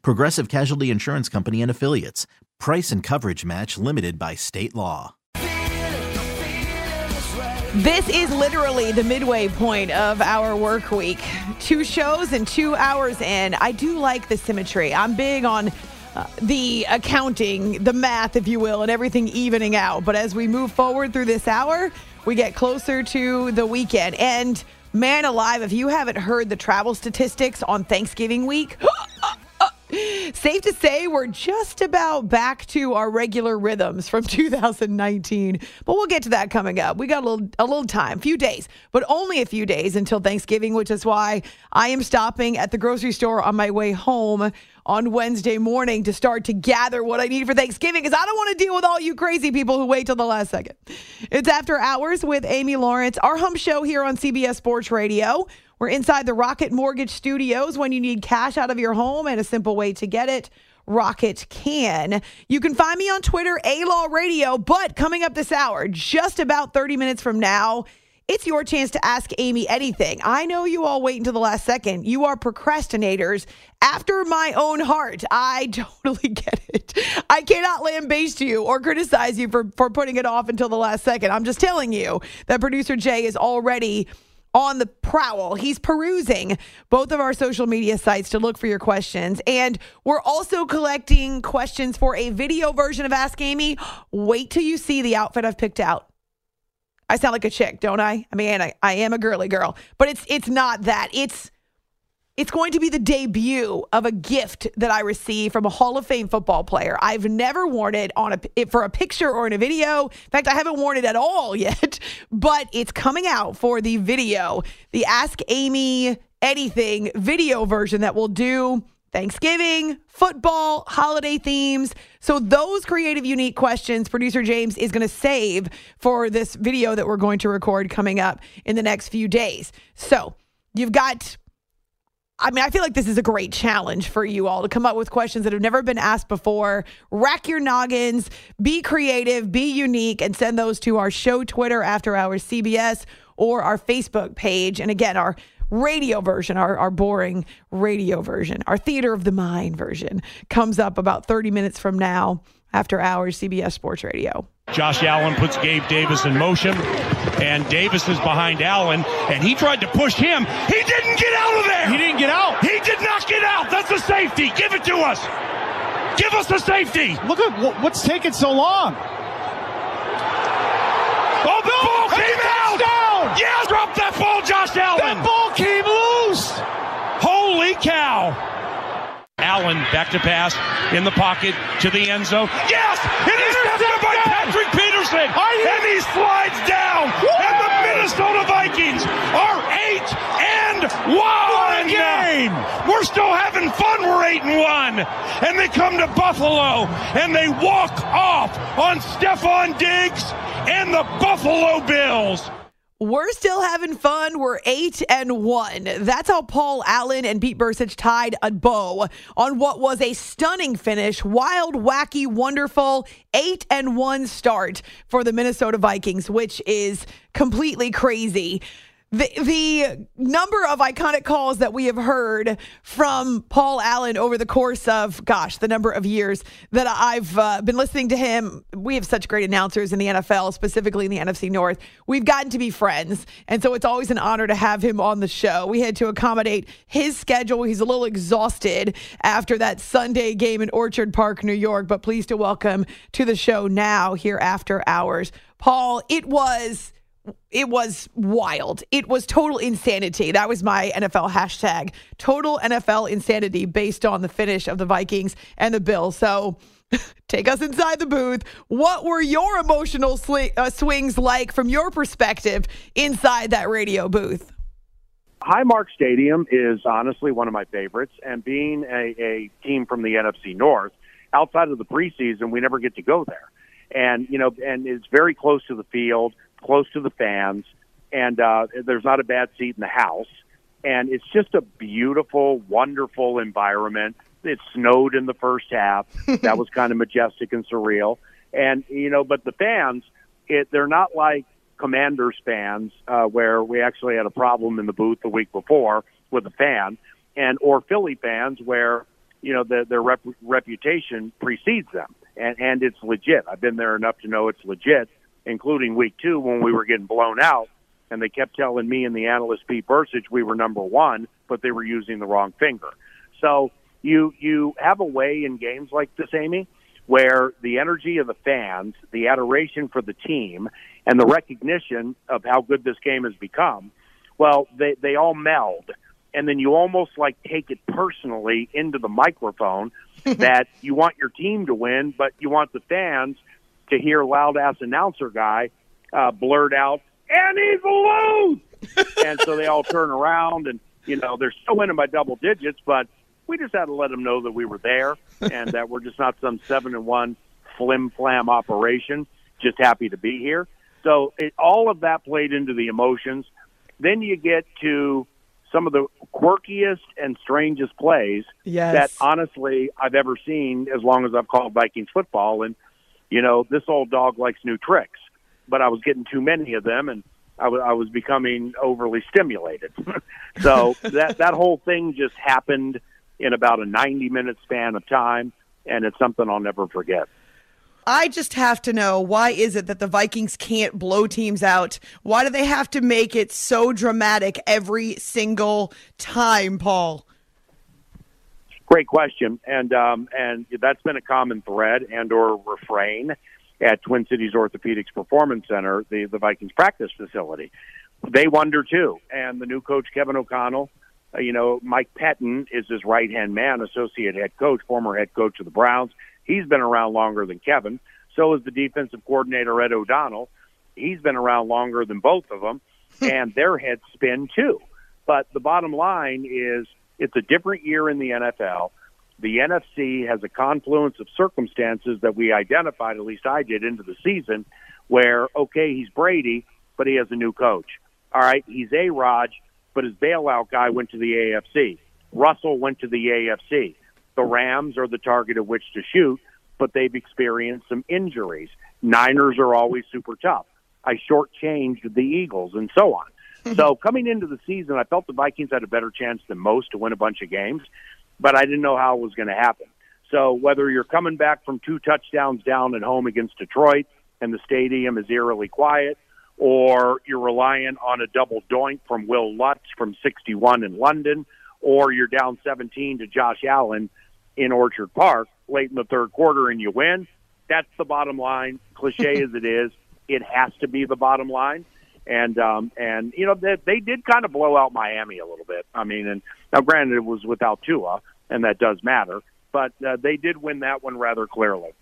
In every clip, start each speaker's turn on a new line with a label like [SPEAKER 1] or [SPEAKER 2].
[SPEAKER 1] Progressive Casualty Insurance Company and Affiliates. Price and coverage match limited by state law.
[SPEAKER 2] This is literally the midway point of our work week. Two shows and two hours in. I do like the symmetry. I'm big on uh, the accounting, the math, if you will, and everything evening out. But as we move forward through this hour, we get closer to the weekend. And man alive, if you haven't heard the travel statistics on Thanksgiving week, Safe to say we're just about back to our regular rhythms from 2019, but we'll get to that coming up. We got a little a little time, a few days, but only a few days until Thanksgiving, which is why I am stopping at the grocery store on my way home on Wednesday morning to start to gather what I need for Thanksgiving because I don't want to deal with all you crazy people who wait till the last second. It's After Hours with Amy Lawrence, our home show here on CBS Sports Radio. We're inside the Rocket Mortgage Studios when you need cash out of your home and a simple way to get it. Rocket can. You can find me on Twitter, A Law Radio. But coming up this hour, just about 30 minutes from now, it's your chance to ask Amy anything. I know you all wait until the last second. You are procrastinators after my own heart. I totally get it. I cannot lambaste you or criticize you for, for putting it off until the last second. I'm just telling you that producer Jay is already on the prowl. He's perusing both of our social media sites to look for your questions. And we're also collecting questions for a video version of Ask Amy. Wait till you see the outfit I've picked out. I sound like a chick, don't I? I mean, I, I am a girly girl, but it's it's not that. It's it's going to be the debut of a gift that I receive from a Hall of Fame football player. I've never worn it on a for a picture or in a video. In fact, I haven't worn it at all yet, but it's coming out for the video, the Ask Amy Anything video version that will do Thanksgiving, football, holiday themes. So, those creative, unique questions, producer James is going to save for this video that we're going to record coming up in the next few days. So, you've got I mean, I feel like this is a great challenge for you all to come up with questions that have never been asked before. Rack your noggins, be creative, be unique, and send those to our show Twitter after hours CBS or our Facebook page. And again, our radio version, our, our boring radio version, our theater of the mind version comes up about 30 minutes from now after hours CBS Sports Radio.
[SPEAKER 3] Josh Allen puts Gabe Davis in motion, and Davis is behind Allen, and he tried to push him. He didn't get out of there.
[SPEAKER 4] He didn't get out.
[SPEAKER 3] He did not get out. That's a safety. Give it to us. Give us the safety.
[SPEAKER 4] Look at what's taking so long.
[SPEAKER 3] Oh, the ball came out.
[SPEAKER 4] Down.
[SPEAKER 3] Yeah, drop that ball, Josh Allen.
[SPEAKER 4] That ball came loose.
[SPEAKER 3] Holy cow. Allen back to pass in the pocket to the end zone. Yes! It is intercepted by Patrick Peterson! And he slides down! And the Minnesota Vikings are eight and one!
[SPEAKER 4] A game!
[SPEAKER 3] We're still having fun. We're eight and one. And they come to Buffalo and they walk off on Stefon Diggs and the Buffalo Bills.
[SPEAKER 2] We're still having fun. We're eight and one. That's how Paul Allen and Pete Bercich tied a bow on what was a stunning finish. Wild, wacky, wonderful eight and one start for the Minnesota Vikings, which is completely crazy. The, the number of iconic calls that we have heard from Paul Allen over the course of, gosh, the number of years that I've uh, been listening to him. We have such great announcers in the NFL, specifically in the NFC North. We've gotten to be friends. And so it's always an honor to have him on the show. We had to accommodate his schedule. He's a little exhausted after that Sunday game in Orchard Park, New York, but pleased to welcome to the show now here after hours. Paul, it was it was wild. It was total insanity. That was my NFL hashtag. Total NFL insanity based on the finish of the Vikings and the Bills. So take us inside the booth. What were your emotional uh, swings like from your perspective inside that radio booth?
[SPEAKER 5] Highmark Stadium is honestly one of my favorites, and being a, a team from the NFC North, outside of the preseason, we never get to go there. And you know, and it's very close to the field close to the fans, and uh, there's not a bad seat in the house. And it's just a beautiful, wonderful environment. It snowed in the first half. that was kind of majestic and surreal. And you know, but the fans, it, they're not like Commanders fans, uh, where we actually had a problem in the booth the week before with a fan, and or Philly fans where you know the, their rep- reputation precedes them, and and it's legit. I've been there enough to know it's legit including week two when we were getting blown out. And they kept telling me and the analyst Pete Bercich we were number one, but they were using the wrong finger. So you you have a way in games like this, Amy, where the energy of the fans, the adoration for the team, and the recognition of how good this game has become, well, they they all meld, and then you almost like take it personally into the microphone that you want your team to win, but you want the fans to hear loud ass announcer guy uh, blurt out, and he's loose. and so they all turn around, and you know they're still winning by double digits, but we just had to let them know that we were there and that we're just not some seven and one flim flam operation. Just happy to be here. So it, all of that played into the emotions. Then you get to some of the quirkiest and strangest plays
[SPEAKER 2] yes.
[SPEAKER 5] that honestly I've ever seen as long as I've called Vikings football. And you know, this old dog likes new tricks, but I was getting too many of them and I, w- I was becoming overly stimulated. so that, that whole thing just happened in about a 90 minute span of time. And it's something I'll never forget.
[SPEAKER 2] I just have to know why is it that the Vikings can't blow teams out? Why do they have to make it so dramatic every single time, Paul?
[SPEAKER 5] Great question, and um, and that's been a common thread and or refrain at Twin Cities Orthopedics Performance Center, the the Vikings practice facility. They wonder too, and the new coach Kevin O'Connell. Uh, you know, Mike Pettine is his right hand man, associate head coach, former head coach of the Browns. He's been around longer than Kevin. So is the defensive coordinator Ed Donatell. He's been around longer than both of them, and their heads spin too. But the bottom line is it's a different year in the NFL. The NFC has a confluence of circumstances that we identified, at least I did, into the season, where, okay, he's Brady, but he has a new coach. All right, he's A-Rod, but his bailout guy went to the AFC. Russell went to the AFC. The Rams are the target of which to shoot, but they've experienced some injuries. Niners are always super tough. I shortchanged the Eagles and so on. so coming into the season, I felt the Vikings had a better chance than most to win a bunch of games, but I didn't know how it was going to happen. So whether you're coming back from two touchdowns down at home against Detroit and the stadium is eerily quiet, or you're relying on a double doink from Wil Lutz from 61 in London, or you're down 17 to Josh Allen in Orchard Park late in the third quarter and you win, that's the bottom line. Cliche as it is, it has to be the bottom line and um, and you know they, they did kind of blow out Miami a little bit. I mean, and now granted it was without Tua, and that does matter, but uh, they did win that one rather clearly.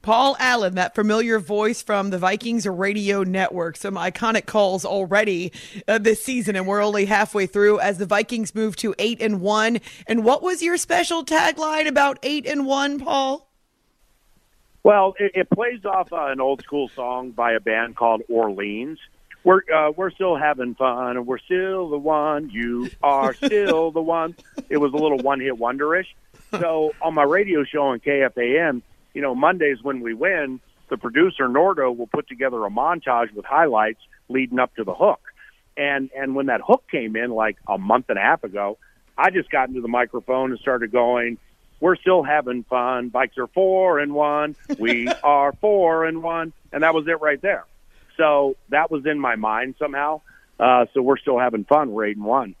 [SPEAKER 2] Paul Allen, that familiar voice from the Vikings radio network. Some iconic calls already uh, this season, and we're only halfway through as the Vikings move to eight and one. And what was your special tagline about eight and one, Paul?
[SPEAKER 5] Well, it, it plays off uh, an old school song by a band called Orleans. We're uh, we're still having fun, and we're still the one. You are still the one. It was a little one hit wonderish. So on my radio show on KFAN, you know, Mondays when we win, the producer Nordo will put together a montage with highlights leading up to the hook. And and when that hook came in like a month and a half ago, I just got into the microphone and started going, "We're still having fun. Vikes are four and one. We are four and one." And that was it right there. So that was in my mind somehow. Uh, so we're still having fun. We're eight and one.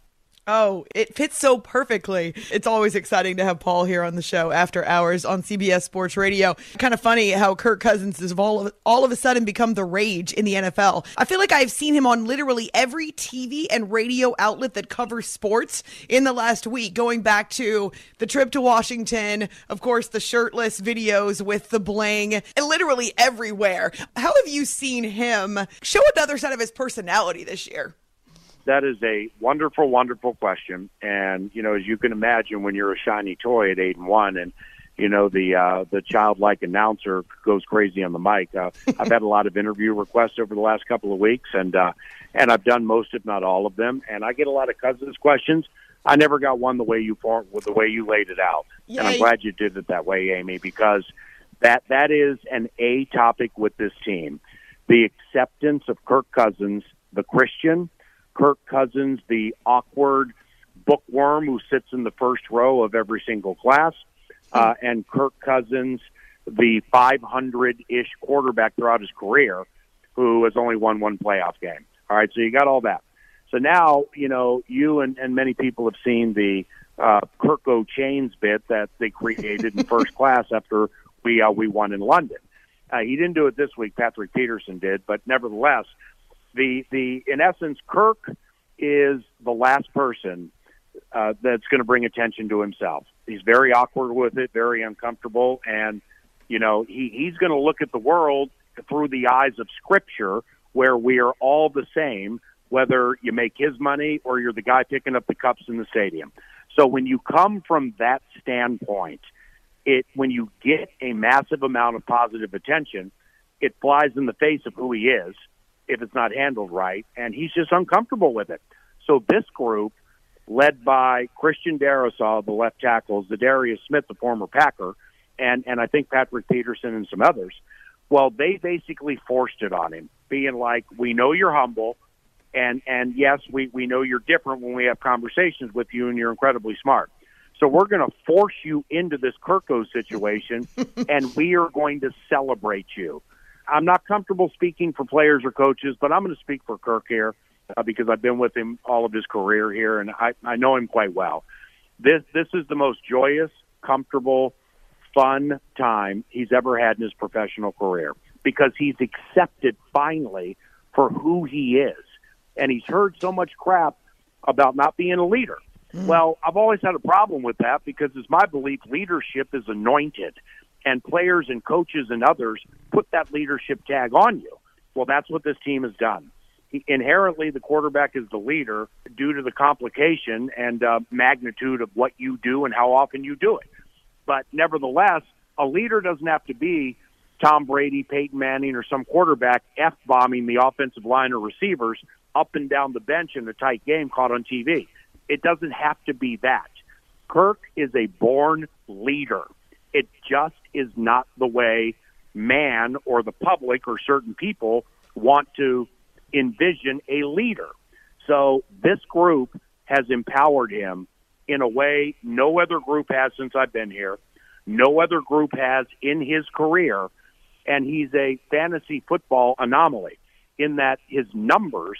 [SPEAKER 6] Oh, it fits so perfectly. It's always exciting to have Paul here on the show after hours on CBS Sports Radio. Kind of funny how Kirk Cousins has all of, all of a sudden become the rage in the NFL. I feel like I've seen him on literally every TV and radio outlet that covers sports in the last week, going back to the trip to Washington, of course, the shirtless videos with the bling, and literally everywhere. How have you seen him show another side of his personality this year?
[SPEAKER 5] That is a wonderful, wonderful question. And you know, as you can imagine, when you're a shiny toy at eight and one, and you know the uh, the childlike announcer goes crazy on the mic. Uh, I've had a lot of interview requests over the last couple of weeks, and uh, and I've done most, if not all, of them. And I get a lot of cousins questions. I never got one the way you formed, with the way you laid it out, Yay. and I'm glad you did it that way, Amy, because that that is an A topic with this team: the acceptance of Kirk Cousins, the Christian Kirk Cousins, the awkward bookworm who sits in the first row of every single class, uh, and Kirk Cousins, the 500 ish quarterback throughout his career, who has only won one playoff game. All right, so you got all that. So now, you know, you and, and many people have seen the uh, Kirko Chainz bit that they created in first class after we uh, we won in London. Uh, he didn't do it this week. Patrick Peterson did, but nevertheless, the the in essence, Kirk is the last person uh, that's going to bring attention to himself. He's very awkward with it, very uncomfortable, and you know he, he's going to look at the world through the eyes of Scripture, where we are all the same, whether you make his money or you're the guy picking up the cups in the stadium. So when you come from that standpoint, it when you get a massive amount of positive attention, it flies in the face of who he is if it's not handled right, and he's just uncomfortable with it. So this group, led by Christian Darrisaw, the left tackles, Za'Darius Smith, the former Packer, and and I think Patrick Peterson and some others, well, they basically forced it on him, being like, "We know you're humble, and and yes, we we know you're different when we have conversations with you, and you're incredibly smart." So we're going to force you into this Kirko situation, and we are going to celebrate you. I'm not comfortable speaking for players or coaches, but I'm going to speak for Kirk here uh, because I've been with him all of his career here, and I, I know him quite well. This this is the most joyous, comfortable, fun time he's ever had in his professional career because he's accepted finally for who he is, and he's heard so much crap about not being a leader. Mm. Well, I've always had a problem with that because it's my belief leadership is anointed and players and coaches and others put that leadership tag on you. Well, that's what this team has done. Inherently, the quarterback is the leader due to the complication and uh, magnitude of what you do and how often you do it. But nevertheless, a leader doesn't have to be Tom Brady, Peyton Manning, or some quarterback f bombing the offensive line or receivers up and down the bench in a tight game caught on TV. It doesn't have to be that. Kirk is a born leader. It just is not the way man or the public or certain people want to envision a leader. So this group has empowered him in a way no other group has since I've been here. No other group has in his career. And he's a fantasy football anomaly in that his numbers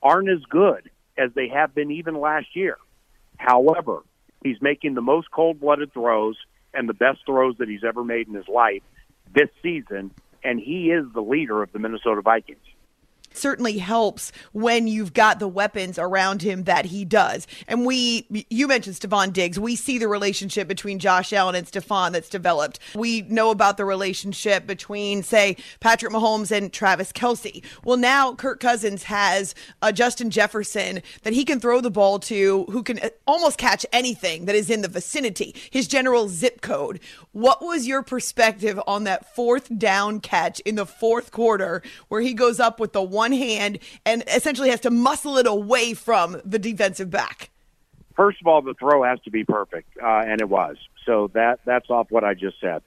[SPEAKER 5] aren't as good as they have been even last year. However, he's making the most cold blooded throws and the best throws that he's ever made in his life this season, and he is the leader of the Minnesota Vikings
[SPEAKER 6] certainly helps when you've got the weapons around him that he does. And we, you mentioned Stefon Diggs. We see the relationship between Josh Allen and Stefon that's developed. We know about the relationship between, say, Patrick Mahomes and Travis Kelce. Well, now Kirk Cousins has a Justin Jefferson that he can throw the ball to, who can uh, almost catch anything that is in the vicinity, his general zip code. What was your perspective on that fourth down catch in the fourth quarter where he goes up with the one hand and essentially has to muscle it away from the defensive back?
[SPEAKER 5] First of all, the throw has to be perfect, uh, and it was. So that that's off what I just said.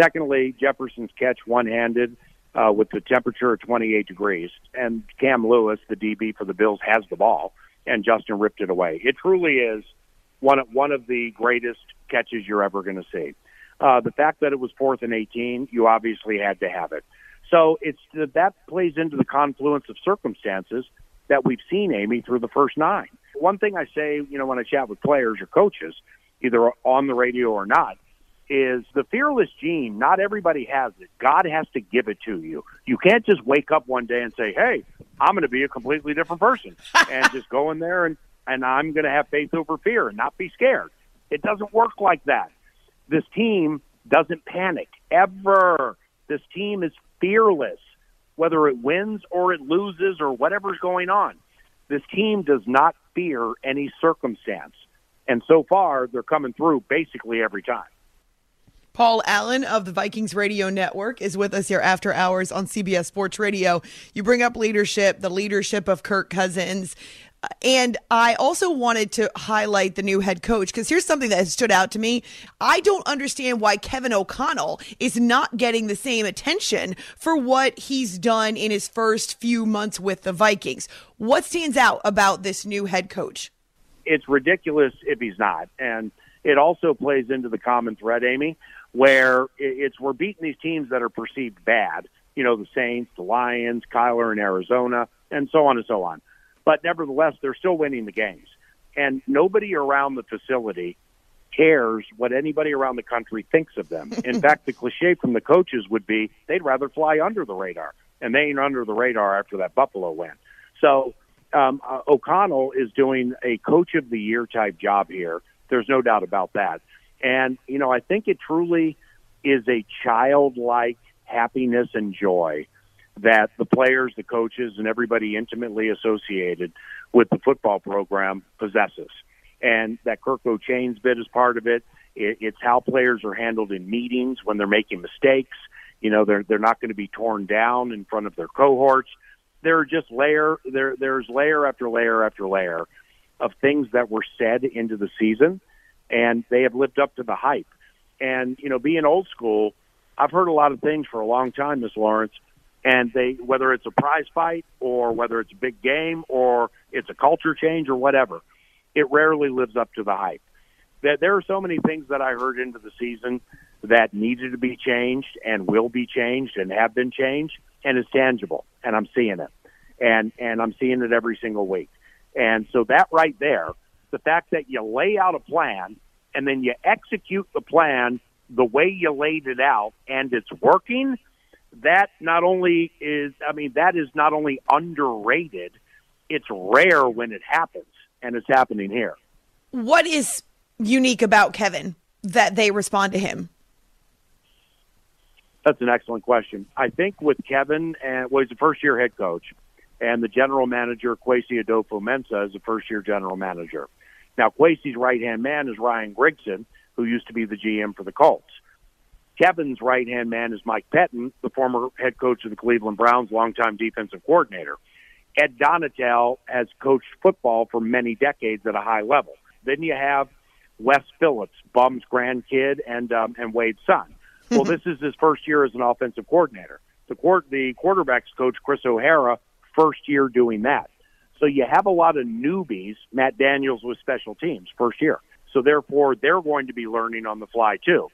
[SPEAKER 5] Secondly, Jefferson's catch one-handed. uh, with the temperature of 28 degrees, and Cam Lewis, the DB for the Bills, has the ball, and Justin ripped it away. It truly is one of, one of the greatest catches you're ever going to see. Uh, the fact that it was fourth and 18, you obviously had to have it. So it's that plays into the confluence of circumstances that we've seen, Amy, through the first nine. One thing I say, you know, when I chat with players or coaches, either on the radio or not, is the fearless gene. Not everybody has it. God has to give it to you. You can't just wake up one day and say, "Hey, I'm going to be a completely different person," and just go in there and and I'm going to have faith over fear and not be scared. It doesn't work like that. This team doesn't panic ever. This team is fearless, whether it wins or it loses or whatever's going on. This team does not fear any circumstance. And so far, they're coming through basically every time.
[SPEAKER 2] Paul Allen of the Vikings Radio Network is with us here after hours on CBS Sports Radio. You bring up leadership, the leadership of Kirk Cousins. And I also wanted to highlight the new head coach because here's something that has stood out to me. I don't understand why Kevin O'Connell is not getting the same attention for what he's done in his first few months with the Vikings. What stands out about this new head coach?
[SPEAKER 5] It's ridiculous if he's not. And it also plays into the common thread, Amy, where it's we're beating these teams that are perceived bad. You know, the Saints, the Lions, Kyler in Arizona, and so on and so on but nevertheless, they're still winning the games. And nobody around the facility cares what anybody around the country thinks of them. In fact, the cliche from the coaches would be they'd rather fly under the radar, and they ain't under the radar after that Buffalo win. So um, uh, O'Connell is doing a coach of the year type job here. There's no doubt about that. And, you know, I think it truly is a childlike happiness and joy that the players, the coaches, and everybody intimately associated with the football program possesses. And that Kirk Chainz bit is part of it. it. It's how players are handled in meetings when they're making mistakes. You know, they're they're not going to be torn down in front of their cohorts. There are just layer there there's layer after layer after layer of things that were said into the season, and they have lived up to the hype. And you know, being old school, I've heard a lot of things for a long time, Miss Lawrence and they whether it's a prize fight or whether it's a big game or it's a culture change or whatever, it rarely lives up to the hype. That there are so many things that I heard into the season that needed to be changed and will be changed and have been changed and is tangible and I'm seeing it. And and I'm seeing it every single week. And so that right there, the fact that you lay out a plan and then you execute the plan the way you laid it out and it's working that not only is, I mean, that is not only underrated, it's rare when it happens, and it's happening here.
[SPEAKER 2] What is unique about Kevin that they respond to him?
[SPEAKER 5] That's an excellent question. I think with Kevin, and well, he's a first year head coach, and the general manager, Kwesi Adofo-Mensah, is a first year general manager. Now, Kwesi's right hand man is Ryan Grigson, who used to be the GM for the Colts. Kevin's right hand man is Mike Pettine, the former head coach of the Cleveland Browns, longtime defensive coordinator. Ed Donatell has coached football for many decades at a high level. Then you have Wes Phillips, Bum's grandkid and um, and Wade's son. Well, this is his first year as an offensive coordinator. The court, the quarterbacks coach Chris O'Hara, first year doing that. So you have a lot of newbies. Matt Daniels with special teams, first year. So therefore, they're going to be learning on the fly too.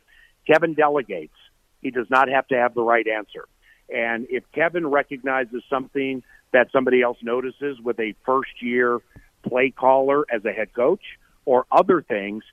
[SPEAKER 5] Kevin delegates. He does not have to have the right answer. And if Kevin recognizes something that somebody else notices with a first year play caller as a head coach or other things,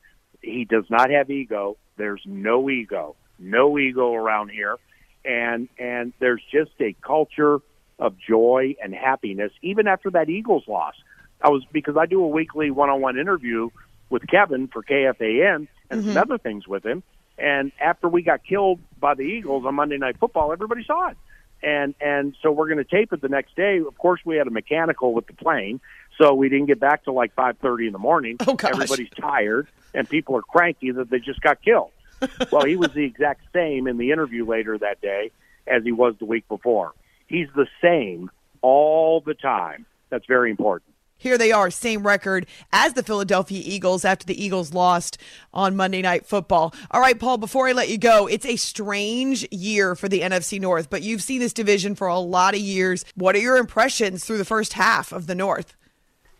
[SPEAKER 5] he does not have ego. There's no ego, no ego around here. And, and there's just a culture of joy and happiness, even after that Eagles loss. I was, because I do a weekly one on one interview with Kevin for KFAN and mm-hmm. some other things with him. And after we got killed by the Eagles on Monday Night Football, everybody saw it. And and so we're going to tape it the next day. Of course, we had a mechanical with the plane, so we didn't get back to like five thirty in the morning.
[SPEAKER 2] Oh, gosh.
[SPEAKER 5] Everybody's tired, and people are cranky that they just got killed. well, he was the exact same in the interview later that day as he was the week before. He's the same all the time. That's very important.
[SPEAKER 2] Here they are, same record as the Philadelphia Eagles after the Eagles lost on Monday Night Football. All right, Paul, before I let you go, it's a strange year for the NFC North, but you've seen this division for a lot of years. What are your impressions through the first half of the North?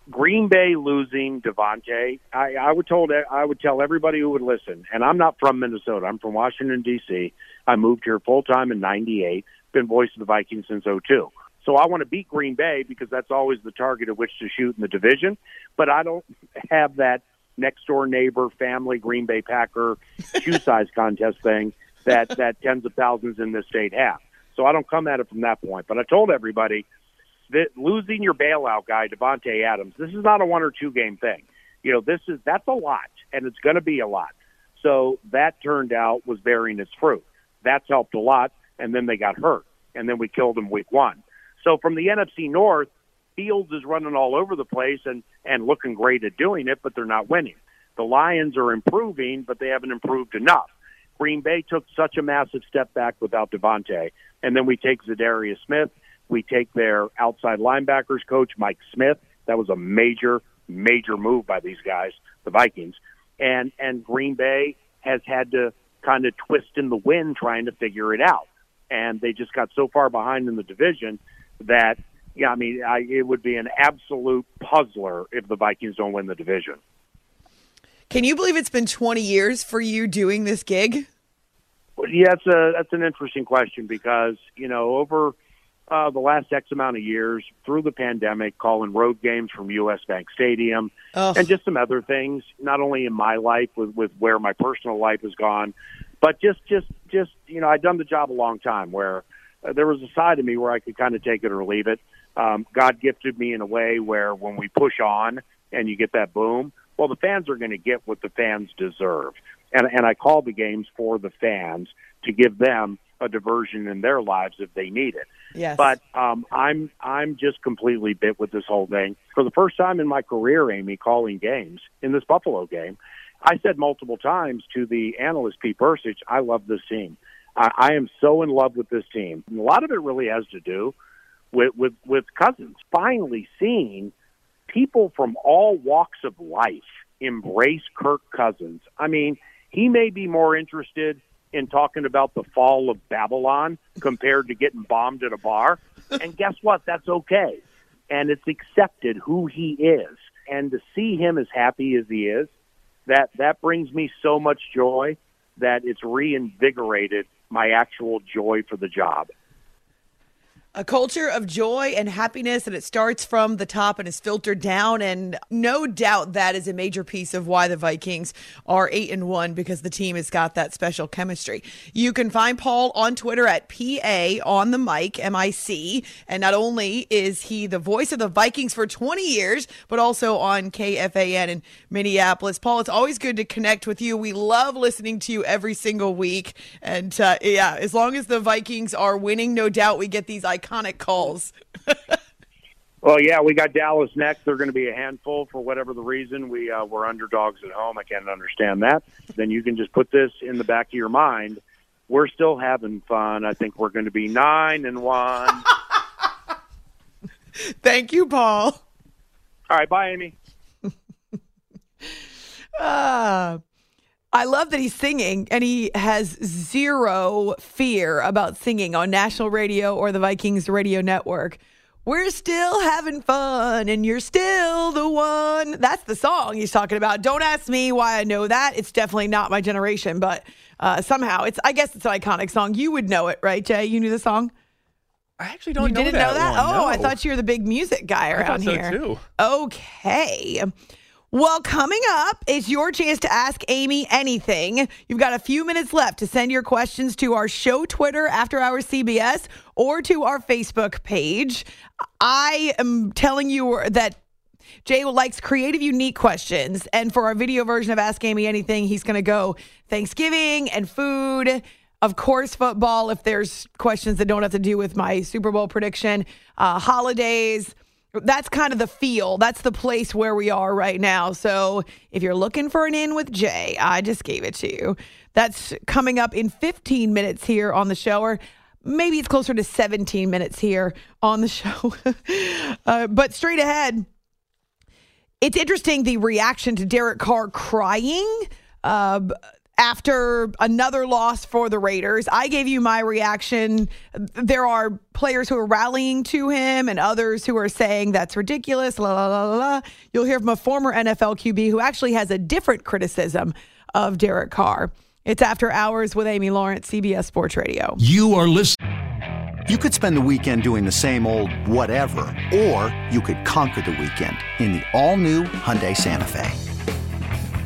[SPEAKER 5] Green Bay losing Davante, I, I would told I would tell everybody who would listen, and I'm not from Minnesota. I'm from Washington D.C. I moved here full time in '98. Been voice of the Vikings since '02. So I want to beat Green Bay because that's always the target at which to shoot in the division. But I don't have that next door neighbor, family, Green Bay Packer shoe size contest thing that that tens of thousands in this state have. So I don't come at it from that point. But I told everybody that losing your bailout guy, Davante Adams, this is not a one or two game thing. You know, this is that's a lot, and it's going to be a lot. So that turned out was bearing its fruit. That's helped a lot, and then they got hurt, and then we killed them week one. So from the NFC North, Fields is running all over the place and and looking great at doing it, but they're not winning. The Lions are improving, but they haven't improved enough. Green Bay took such a massive step back without Davante, and then we take Za'Darius Smith, we take their outside linebackers coach Mike Smith. That was a major, major move by these guys, the Vikings, and and Green Bay has had to kind of twist in the wind trying to figure it out, and they just got so far behind in the division that yeah, I mean, I, it would be an absolute puzzler if the Vikings don't win the division.
[SPEAKER 2] Can you believe it's been 20 years for you doing this gig?
[SPEAKER 5] Well, yeah, that's a that's an interesting question because you know over uh, the last X amount of years through the pandemic, calling road games from U.S. Bank Stadium,
[SPEAKER 2] Ugh.
[SPEAKER 5] and just some other things. Not only in my life with with where my personal life has gone, but just just just you know, I've done the job a long time where there was a side of me where I could kind of take it or leave it. Um, God gifted me in a way where when we push on and you get that boom, well, the fans are going to get what the fans deserve. And, and I call the games for the fans to give them a diversion in their lives if they need it.
[SPEAKER 2] Yes.
[SPEAKER 5] But um, I'm I'm just completely bit with this whole thing. For the first time in my career, Amy, calling games in this Buffalo game, I said multiple times to the analyst Pete Bercich, I love this team. I, I am so in love with this team. And a lot of it really has to do with with with Cousins. Finally seeing people from all walks of life embrace Kirk Cousins. I mean, he may be more interested in talking about the fall of Babylon compared to getting bombed at a bar. and guess what? That's okay. And it's accepted who he is. And to see him as happy as he is, that that brings me so much joy that it's reinvigorated my actual joy for the job.
[SPEAKER 2] A culture of joy and happiness, and it starts from the top and is filtered down. And no doubt that is a major piece of why the Vikings are eight and one because the team has got that special chemistry. You can find Paul on Twitter at PA on the mic, M I C. And not only is he the voice of the Vikings for 20 years, but also on KFAN in Minneapolis. Paul, it's always good to connect with you. We love listening to you every single week. And uh, yeah, as long as the Vikings are winning, no doubt we get these iconic calls.
[SPEAKER 5] Well, yeah, we got Dallas next. They're going to be a handful for whatever the reason. We uh, we're underdogs at home. I can't understand that. Then you can just put this in the back of your mind. We're still having fun. I think we're going to be nine and one.
[SPEAKER 2] Thank you, Paul.
[SPEAKER 5] All right, bye, Amy.
[SPEAKER 2] Ah. I love that he's singing and he has zero fear about singing on national radio or the Vikings radio network. We're still having fun and you're still the one. That's the song he's talking about. Don't ask me why I know that. It's definitely not my generation, but uh, somehow it's, I guess it's an iconic song. You would know it, right, Jay? You knew the song?
[SPEAKER 7] I actually don't
[SPEAKER 2] you
[SPEAKER 7] know
[SPEAKER 2] didn't
[SPEAKER 7] that
[SPEAKER 2] know that?
[SPEAKER 7] one,
[SPEAKER 2] Oh, I thought you were the big music guy around
[SPEAKER 7] so,
[SPEAKER 2] here.
[SPEAKER 7] too.
[SPEAKER 2] Okay. Well, coming up is your chance to ask Amy anything. You've got a few minutes left to send your questions to our show Twitter, After Hours CBS, or to our Facebook page. I am telling you that Jay likes creative, unique questions. And for our video version of Ask Amy Anything, he's going to go Thanksgiving and food. Of course, football, if there's questions that don't have to do with my Super Bowl prediction, uh, holidays. That's kind of the feel. That's the place where we are right now. So if you're looking for an in with Jay, I just gave it to you. That's coming up in 15 minutes here on the show, or maybe it's closer to 17 minutes here on the show. uh, but straight ahead, it's interesting the reaction to Derek Carr crying uh, after another loss for the Raiders. I gave you my reaction. There are players who are rallying to him and others who are saying that's ridiculous. La, la, la, la. You'll hear from a former NFL QB who actually has a different criticism of Derek Carr. It's after hours with Amy Lawrence, CBS Sports Radio.
[SPEAKER 7] You are listening.
[SPEAKER 8] You could spend the weekend doing the same old whatever, or you could conquer the weekend in the all-new Hyundai Santa Fe.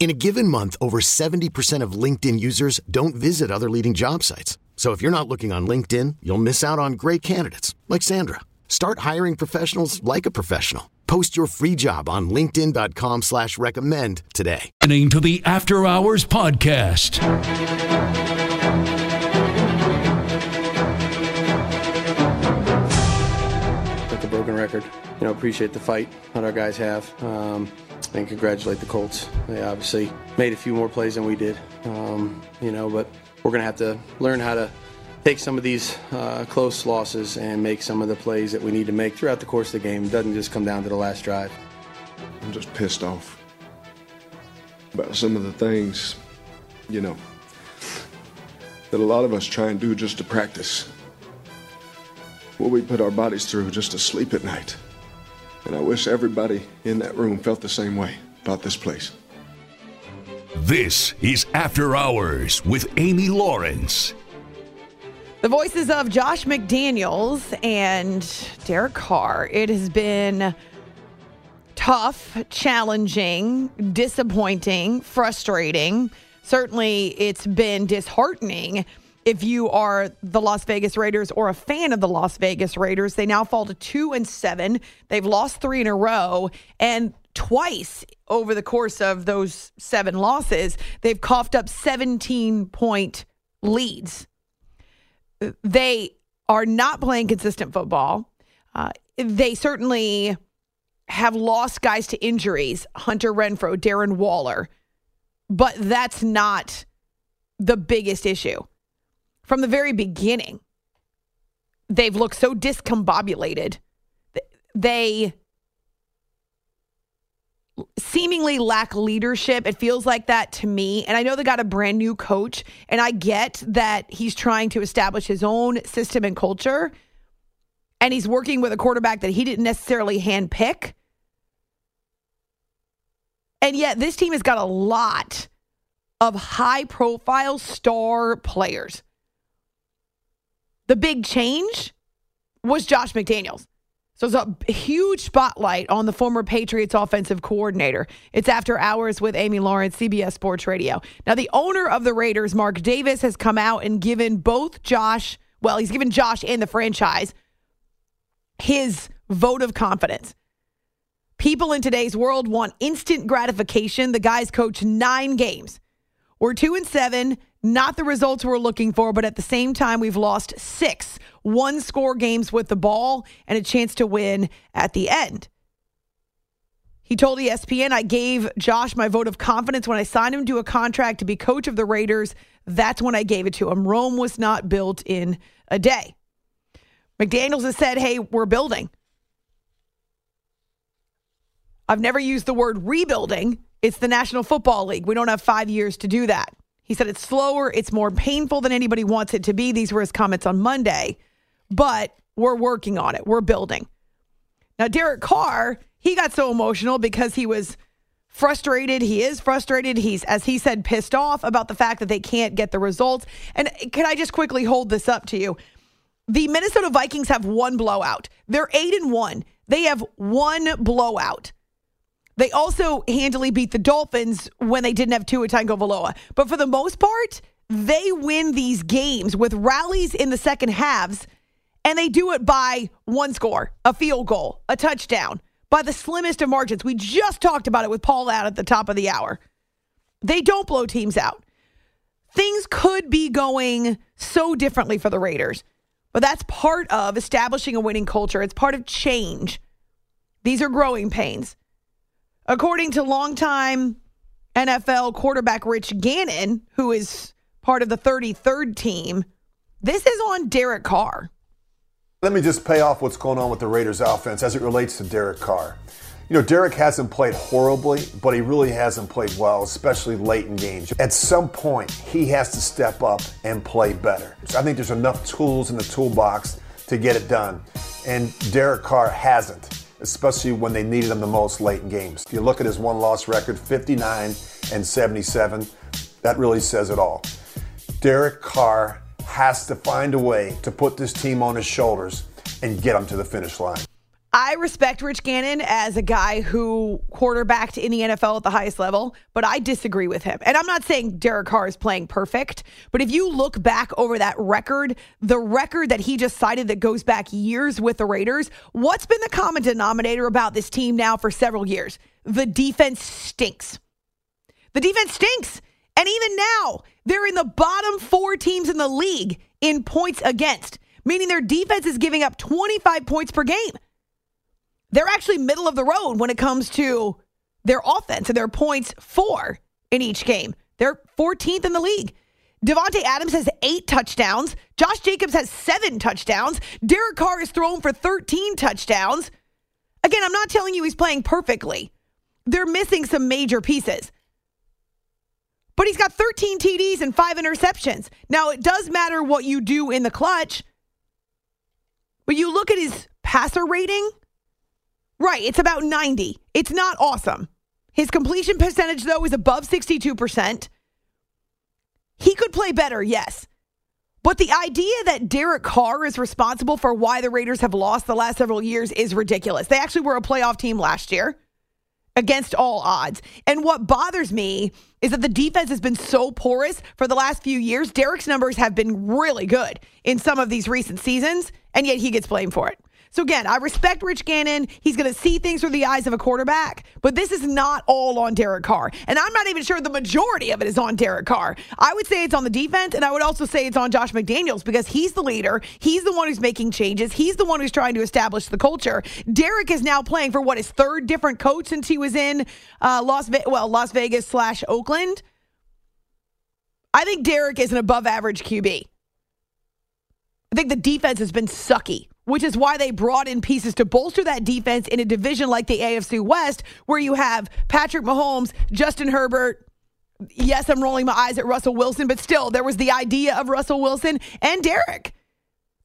[SPEAKER 7] In a given month, over 70% of LinkedIn users don't visit other leading job sites. So if you're not looking on LinkedIn, you'll miss out on great candidates like Sandra. Start hiring professionals like a professional. Post your free job on LinkedIn.com slash recommend today.
[SPEAKER 9] Listening to the After Hours Podcast.
[SPEAKER 10] Like a broken record. You know, appreciate the fight that our guys have. Um, and congratulate the Colts. They obviously made a few more plays than we did. Um, you know, but we're going to have to learn how to take some of these uh, close losses and make some of the plays that we need to make throughout the course of the game. It doesn't just come down to the last drive.
[SPEAKER 11] I'm just pissed off about some of the things, you know, that a lot of us try and do just to practice. What we put our bodies through just to sleep at night. And I wish everybody in that room felt the same way about this place.
[SPEAKER 9] This is After Hours with Amy Lawrence.
[SPEAKER 2] The voices of Josh McDaniels and Derek Carr. It has been tough, challenging, disappointing, frustrating. Certainly, it's been disheartening if you are the Las Vegas Raiders or a fan of the Las Vegas Raiders. They now fall to two and seven. They've lost three in a row, and twice over the course of those seven losses, they've coughed up 17 point leads. They are not playing consistent football. Uh, they certainly have lost guys to injuries Hunter Renfrow, Darren Waller, but that's not the biggest issue. From the very beginning, they've looked so discombobulated. They seemingly lack leadership. It feels like that to me. And I know they got a brand new coach, and I get that he's trying to establish his own system and culture. And he's working with a quarterback that he didn't necessarily handpick. And yet, this team has got a lot of high profile star players. The big change was Josh McDaniels. So it's a huge spotlight on the former Patriots offensive coordinator. It's after hours with Amy Lawrence, CBS Sports Radio. Now, the owner of the Raiders, Mark Davis, has come out and given both Josh, well, he's given Josh and the franchise his vote of confidence. People in today's world want instant gratification. The guys coach nine games. We're two and seven, not the results we're looking for, but at the same time, we've lost six one score games with the ball and a chance to win at the end. He told ESPN, I gave Josh my vote of confidence when I signed him to a contract to be coach of the Raiders. That's when I gave it to him. Rome was not built in a day. McDaniels has said, hey, we're building. I've never used the word rebuilding. It's the National Football League. We don't have five years to do that. He said it's slower, it's more painful than anybody wants it to be. These were his comments on Monday, but we're working on it. We're building. Now, Derek Carr, he got so emotional because he was frustrated. He is frustrated. He's, as he said, pissed off about the fact that they can't get the results. And can I just quickly hold this up to you? The Minnesota Vikings have one blowout. They're eight and one. They have one blowout. They also handily beat the Dolphins when they didn't have Tua Tagovailoa. But for the most part, they win these games with rallies in the second halves, and they do it by one score, a field goal, a touchdown, by the slimmest of margins. We just talked about it with Paul out at the top of the hour. They don't blow teams out. Things could be going so differently for the Raiders, but that's part of establishing a winning culture. It's part of change. These are growing pains. According to longtime NFL quarterback Rich Gannon, who is part of the 33rd team, this is on Derek Carr.
[SPEAKER 12] Let me just pay off what's going on with the Raiders offense as it relates to Derek Carr. You know, Derek hasn't played horribly, but he really hasn't played well, especially late in games. At some point, he has to step up and play better. So I think there's enough tools in the toolbox to get it done. And Derek Carr hasn't, especially when they needed him the most late in games. If you look at his won loss record, 59 and 77, that really says it all. Derek Carr has to find a way to put this team on his shoulders and get them to the finish line.
[SPEAKER 2] I respect Rich Gannon as a guy who quarterbacked in the NFL at the highest level, but I disagree with him. And I'm not saying Derek Carr is playing perfect, but if you look back over that record, the record that he just cited that goes back years with the Raiders, what's been the common denominator about this team now for several years? The defense stinks. The defense stinks. And even now, they're in the bottom four teams in the league in points against, meaning their defense is giving up 25 points per game. They're actually middle of the road when it comes to their offense and their points for in each game. They're 14th in the league. Davante Adams has eight touchdowns. Josh Jacobs has seven touchdowns. Derek Carr is thrown for 13 touchdowns. Again, I'm not telling you he's playing perfectly. They're missing some major pieces. But he's got 13 TDs and five interceptions. Now, it does matter what you do in the clutch. But you look at his passer rating, right, it's about 90. It's not awesome. His completion percentage, though, is above 62%. He could play better, yes. But the idea that Derek Carr is responsible for why the Raiders have lost the last several years is ridiculous. They actually were a playoff team last year against all odds. And what bothers me is that the defense has been so porous for the last few years. Derek's numbers have been really good in some of these recent seasons, and yet he gets blamed for it. So again, I respect Rich Gannon. He's going to see things through the eyes of a quarterback, but this is not all on Derek Carr. And I'm not even sure the majority of it is on Derek Carr. I would say it's on the defense, and I would also say it's on Josh McDaniels because he's the leader. He's the one who's making changes. He's the one who's trying to establish the culture. Derek is now playing for what his third different coach since he was in uh, Las Ve- well Las Vegas slash Oakland. I think Derek is an above average QB. I think the defense has been sucky which is why they brought in pieces to bolster that defense in a division like the AFC West, where you have Patrick Mahomes, Justin Herbert. Yes, I'm rolling my eyes at Russell Wilson, but still, there was the idea of Russell Wilson and Derek.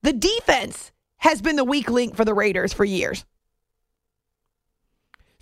[SPEAKER 2] The defense has been the weak link for the Raiders for years.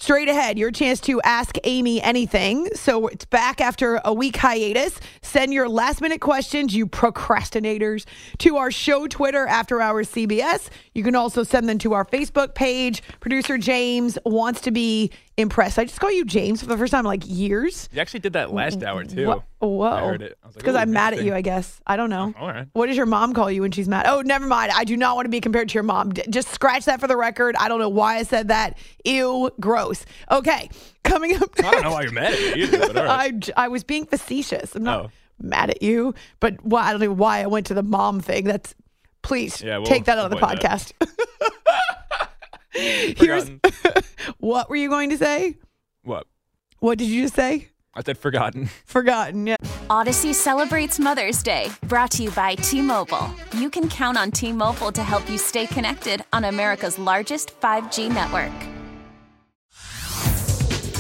[SPEAKER 2] Straight ahead, your chance to ask Amy anything. So it's back after a week hiatus. Send your last minute questions, you procrastinators, to our show Twitter after hours CBS. You can also send them to our Facebook page. Producer James wants to be impressed. I just call you James for the first time in like years.
[SPEAKER 13] You actually did that last hour too.
[SPEAKER 2] Whoa. Whoa.
[SPEAKER 13] I heard it.
[SPEAKER 2] Because like, I'm mad at you, I guess. I don't know.
[SPEAKER 13] Oh, all right.
[SPEAKER 2] What does your mom call you when she's mad? Oh, never mind. I do not want to be compared to your mom. D- just scratch that for the record. I don't know why I said that. Ew, gross. Okay, coming up.
[SPEAKER 13] I don't know why you're mad at me either, but all right.
[SPEAKER 2] I, I was being facetious. I'm not
[SPEAKER 13] Oh.
[SPEAKER 2] mad at you, but why, I don't know why I went to the mom thing. That's please
[SPEAKER 13] Yeah, we'll
[SPEAKER 2] take that out of the podcast. Here's what were you going to say?
[SPEAKER 13] What?
[SPEAKER 2] What did you just say?
[SPEAKER 13] I said forgotten.
[SPEAKER 2] Forgotten. Yeah.
[SPEAKER 14] Audacy celebrates Mother's Day, brought to you by T Mobile. You can count on T Mobile to help you stay connected on America's largest 5G network.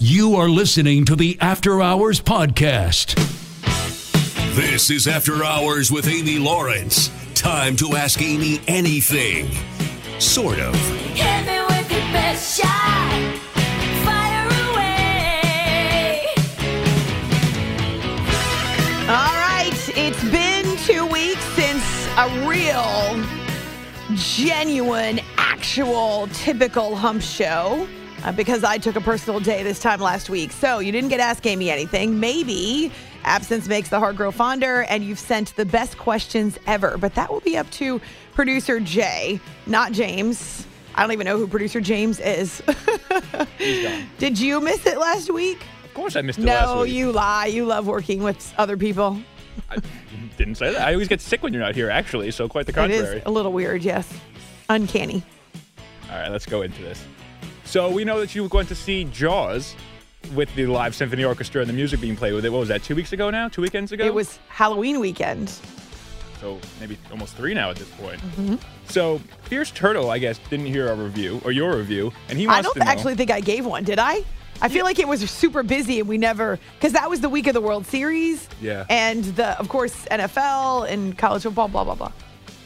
[SPEAKER 9] You are listening to the After Hours Podcast. This is After Hours with Amy Lawrence. Time to ask Amy anything. Sort of.
[SPEAKER 15] Hit me with your best shot. Fire away.
[SPEAKER 2] All right, it's been two weeks since a real, genuine, actual, typical hump show. Uh, because I took a personal day this time last week. So you didn't get Ask Amy anything. Maybe absence makes the heart grow fonder and you've sent the best questions ever. But that will be up to producer Jay, not James. I don't even know who producer James is. Did you miss it last week?
[SPEAKER 13] Of course I missed it
[SPEAKER 2] no,
[SPEAKER 13] last week.
[SPEAKER 2] you lie. You love working with other people.
[SPEAKER 13] I didn't say that. I always get sick when you're not here, actually, so quite the contrary.
[SPEAKER 2] is a little weird, yes. Uncanny.
[SPEAKER 13] All right, let's go into this. So we know that you went to see Jaws with the live symphony orchestra and the music being played with it. What was that? Two weeks ago now? Two weekends ago?
[SPEAKER 2] It was Halloween weekend.
[SPEAKER 13] So maybe almost three now at this point.
[SPEAKER 2] Mhm.
[SPEAKER 13] So Fierce Turtle, I guess, didn't hear our review or your review, and he wants I
[SPEAKER 2] don't
[SPEAKER 13] to know.
[SPEAKER 2] actually think I gave one, did I? I feel like it was super busy and we never, because that was the week of the World Series
[SPEAKER 13] Yeah.
[SPEAKER 2] and the, of course, NFL and college football, blah, blah, blah.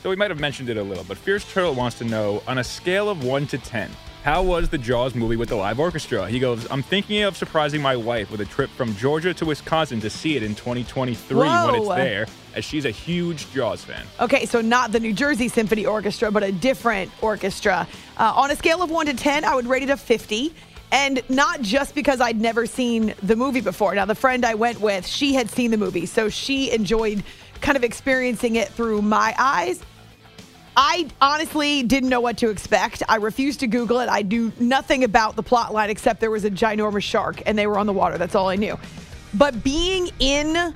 [SPEAKER 13] So we might have mentioned it a little, but Fierce Turtle wants to know on a scale of one to ten, how was the Jaws movie with the live orchestra? He goes, I'm thinking of surprising my wife with a trip from Georgia to Wisconsin to see it in 2023 when it's there, as she's a huge Jaws fan.
[SPEAKER 2] Okay, so not the New Jersey Symphony Orchestra, but a different orchestra. Uh, on a scale of 1 to 10, I would rate it a 50. And not just because I'd never seen the movie before. Now, the friend I went with, she had seen the movie, so she enjoyed kind of experiencing it through my eyes. I honestly didn't know what to expect. I refused to Google it. I knew nothing about the plot line except there was a ginormous shark and they were on the water. That's all I knew. But being in a,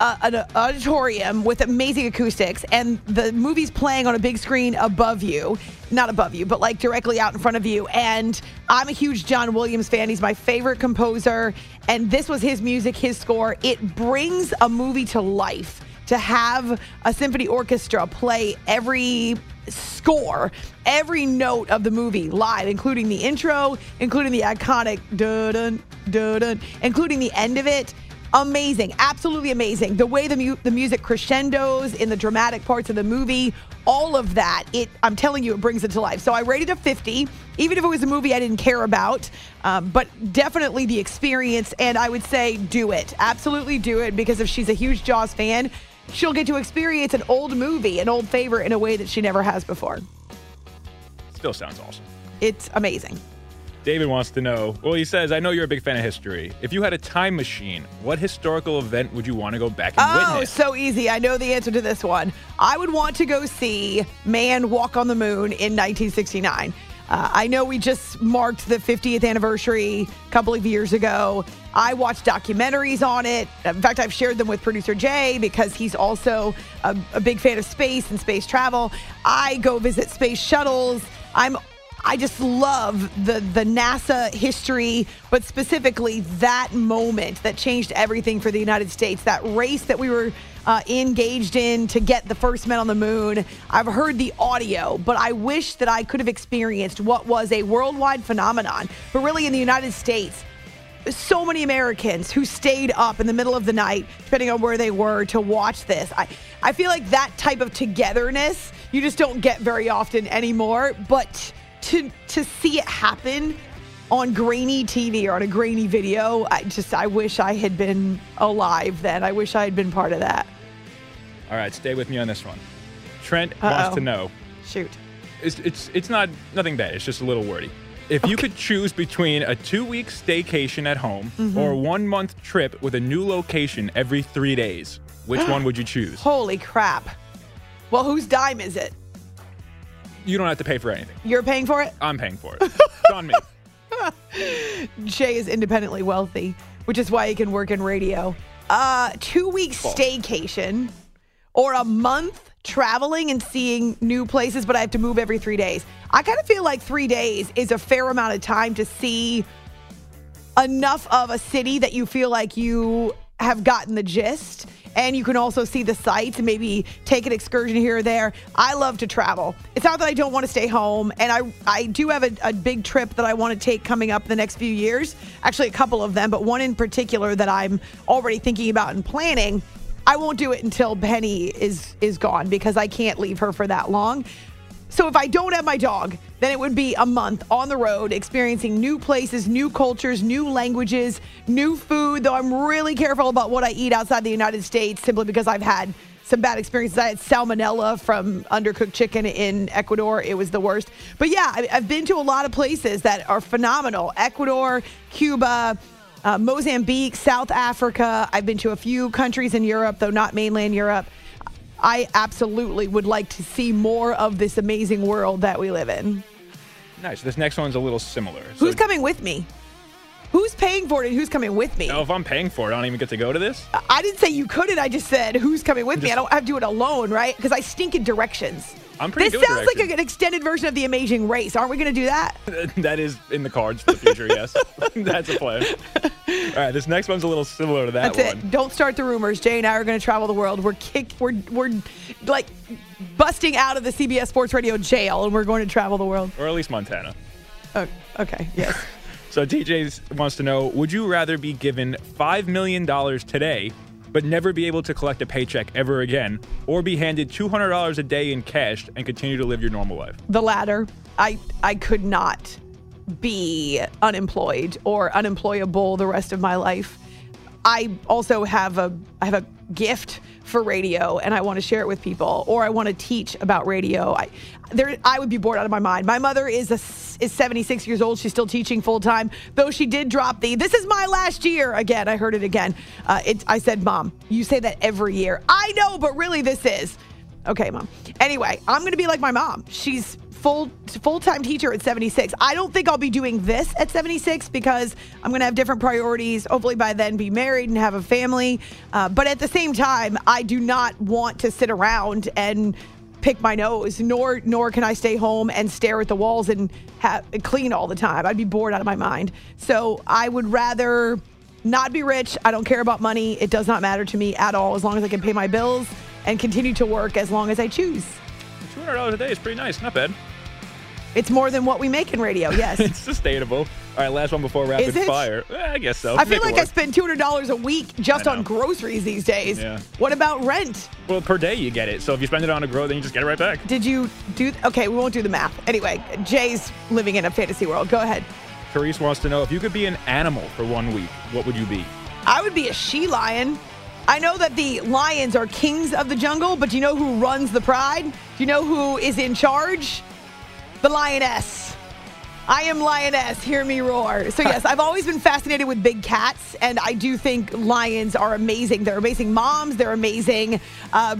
[SPEAKER 2] a, an auditorium with amazing acoustics and the movie's playing on a big screen above you, not above you, but like directly out in front of you. And I'm a huge John Williams fan. He's my favorite composer. And this was his music, his score. It brings a movie to life to have a symphony orchestra play every score, every note of the movie live, including the intro, including the iconic dun dun dun, including the end of it. Amazing, absolutely amazing. The way the mu- the music crescendos in the dramatic parts of the movie, all of that. It, I'm telling you, it brings it to life. So I rated a 50, even if it was a movie I didn't care about, um, but definitely the experience. And I would say, do it, absolutely do it, because if she's a huge Jaws fan, she'll get to experience an old movie, an old favorite, in a way that she never has before.
[SPEAKER 13] Still sounds awesome.
[SPEAKER 2] It's amazing.
[SPEAKER 13] David wants to know. Well, he says, I know you're a big fan of history. If you had a time machine, what historical event would you want to go back and witness?
[SPEAKER 2] Oh,
[SPEAKER 13] witness?
[SPEAKER 2] so easy. I know the answer to this one. I would want to go see Man Walk on the Moon in 1969. Uh, I know we just marked the 50th anniversary a couple of years ago. I watched documentaries on it. In fact, I've shared them with producer Jay because he's also a, a big fan of space and space travel. I go visit space shuttles. I'm I just love the the NASA history, but specifically that moment that changed everything for the United States. That race that we were uh, engaged in to get the first men on the moon. I've heard the audio, but I wish that I could have experienced what was a worldwide phenomenon, but really in the United States. So many Americans who stayed up in the middle of the night, depending on where they were, to watch this. I, I feel like that type of togetherness you just don't get very often anymore. But to to see it happen on grainy TV or on a grainy video, I just I wish I had been alive then. I wish I had been part of that.
[SPEAKER 13] All right, stay with me on this one. Trent
[SPEAKER 2] Uh-oh.
[SPEAKER 13] wants to know.
[SPEAKER 2] Shoot.
[SPEAKER 13] It's, it's, it's not nothing bad. It's just a little wordy. If you could choose between a two week staycation at home
[SPEAKER 2] Mhm.
[SPEAKER 13] or a one month trip with a new location every three days, which one would you choose?
[SPEAKER 2] Holy crap. Well, whose dime is it?
[SPEAKER 13] You don't have to pay for anything.
[SPEAKER 2] You're paying for it?
[SPEAKER 13] I'm paying for it. It's on me.
[SPEAKER 2] Jay is independently wealthy, which is why he can work in radio. Uh, two weeks staycation or a month traveling and seeing new places, but I have to move every three days. I kind of feel like three days is a fair amount of time to see enough of a city that you feel like you have gotten the gist and you can also see the sights maybe take an excursion here or there. I love to travel. It's not that I don't want to stay home, and I I do have a, a big trip that I want to take coming up the next few years. Actually, a couple of them, but one in particular that I'm already thinking about and planning. I won't do it until Penny is is gone because I can't leave her for that long. So if I don't have my dog, then it would be a month on the road experiencing new places, new cultures, new languages, new food, though I'm really careful about what I eat outside the United States simply because I've had some bad experiences. I had salmonella from undercooked chicken in Ecuador. It was the worst. But yeah, I- I've been to a lot of places that are phenomenal. Ecuador, Cuba, uh, Mozambique, South Africa. I've been to a few countries in Europe, though not mainland Europe. I absolutely would like to see more of this amazing world that we live in.
[SPEAKER 13] Nice. This next one's a little similar.
[SPEAKER 2] Who's coming with me? Who's paying for it and who's coming with me?
[SPEAKER 13] Now, if I'm paying for it, I don't even get to go to this.
[SPEAKER 2] I didn't say you couldn't. I just said who's coming with me. I don't have to do it alone, right? Because I stink in directions.
[SPEAKER 13] I'm pretty
[SPEAKER 2] This sounds like an extended version of the Amazing Race. Aren't we going to do that?
[SPEAKER 13] that is in the cards for the future. yes, that's a plan. All right, this next one's a little similar to that
[SPEAKER 2] That's
[SPEAKER 13] one.
[SPEAKER 2] it. Don't start the rumors. Jay and I are going to travel the world. We're kick. We're we're like busting out of the CBS Sports Radio jail, and we're going to travel the world.
[SPEAKER 13] or at least Montana.
[SPEAKER 2] Oh, okay. Yes.
[SPEAKER 13] So TJ wants to know: Would you rather be given five million dollars today, but never be able to collect a paycheck ever again, or be handed two hundred dollars a day in cash and continue to live your normal life?
[SPEAKER 2] the latter. I I could not be unemployed or unemployable the rest of my life. I also have a I have a gift for radio and I want to share it with people or I want to teach about radio. I there I would be bored out of my mind. My mother is a is 76 years old. She's still teaching full time. Though she did drop the this is my last year again. I heard it again. Uh, I said, "Mom, you say that every year." I know, but really this is. Okay, mom. Anyway, I'm going to be like my mom. She's full full-time teacher at 76. I don't think I'll be doing this at 76 because I'm going to have different priorities. Hopefully by then be married and have a family. Uh, but at the same time, I do not want to sit around and pick my nose nor nor can I stay home and stare at the walls and have clean all the time. I'd be bored out of my mind. So, I would rather not be rich. I don't care about money. It does not matter to me at all as long as I can pay my bills and continue to work as long as I choose.
[SPEAKER 13] Two hundred dollars a day is pretty nice. Not bad.
[SPEAKER 2] It's more than what we make in radio. Yes.
[SPEAKER 13] it's sustainable. All right, last one before rapid fire. Eh, I guess so.
[SPEAKER 2] I feel
[SPEAKER 13] Make
[SPEAKER 2] like I spend $200 a week just on groceries these days.
[SPEAKER 13] Yeah.
[SPEAKER 2] What about rent?
[SPEAKER 13] Well, per day you get it. So if you spend it on a grow, then you just get it right back.
[SPEAKER 2] Did you do Okay, we won't do the math. Anyway, Jay's living in a fantasy world. Go ahead.
[SPEAKER 13] Therese wants to know if you could be an animal for one week, what would you be?
[SPEAKER 2] I would be a she lion. I know that the lions are kings of the jungle, but do you know who runs the pride? Do you know who is in charge? The lioness. I am lioness. Hear me roar. So yes, I've always been fascinated with big cats, and I do think lions are amazing. They're amazing moms. They're amazing. Uh,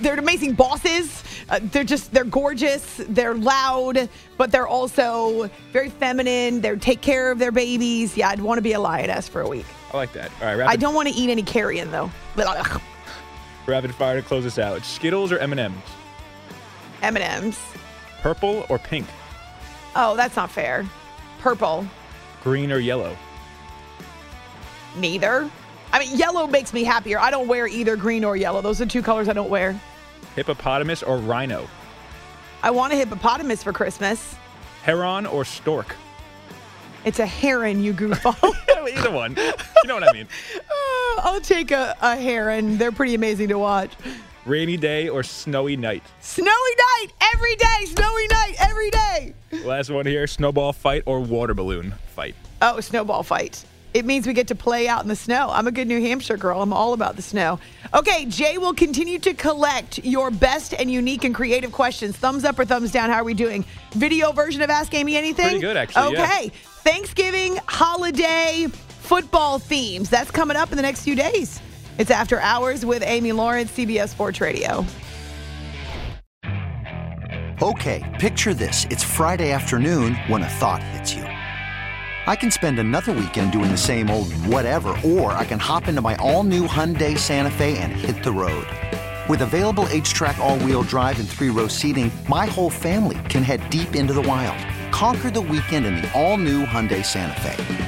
[SPEAKER 2] they're amazing bosses. Uh, they're just they're gorgeous. They're loud, but they're also very feminine. They take care of their babies. Yeah, I'd want to be a lioness for a week.
[SPEAKER 13] I like that. All right, rapid,
[SPEAKER 2] I don't want to eat any carrion though. Ugh.
[SPEAKER 13] rapid fire to close this out. Skittles or M&M's?
[SPEAKER 2] M&Ms.
[SPEAKER 13] Purple or pink?
[SPEAKER 2] Oh, that's not fair. Purple.
[SPEAKER 13] Green or yellow?
[SPEAKER 2] Neither. I mean, yellow makes me happier. I don't wear either green or yellow. Those are two colors I don't wear.
[SPEAKER 13] Hippopotamus or rhino?
[SPEAKER 2] I want a hippopotamus for Christmas.
[SPEAKER 13] Heron or stork?
[SPEAKER 2] It's a heron, you goofball.
[SPEAKER 13] Either one. You know what I mean.
[SPEAKER 2] Uh, I'll take a, a heron. They're pretty amazing to watch.
[SPEAKER 13] Rainy day or snowy night?
[SPEAKER 2] Snowy night every day. Snowy night every day.
[SPEAKER 13] Last one here. Snowball fight or water balloon fight?
[SPEAKER 2] Oh, snowball fight. It means we get to play out in the snow. I'm a good New Hampshire girl. I'm all about the snow. Okay, Jay will continue to collect your best and unique and creative questions. Thumbs up or thumbs down? How are we doing? Video version of Ask Amy Anything?
[SPEAKER 13] Pretty good, actually, yeah.
[SPEAKER 2] Okay. Thanksgiving holiday football themes. That's coming up in the next few days. It's After Hours with Amy Lawrence, CBS Sports Radio.
[SPEAKER 8] Okay, picture this. It's Friday afternoon when a thought hits you. I can spend another weekend doing the same old whatever, or I can hop into my all-new Hyundai Santa Fe and hit the road. With available HTRAC all-wheel drive and three-row seating, my whole family can head deep into the wild. Conquer the weekend in the all-new Hyundai Santa Fe.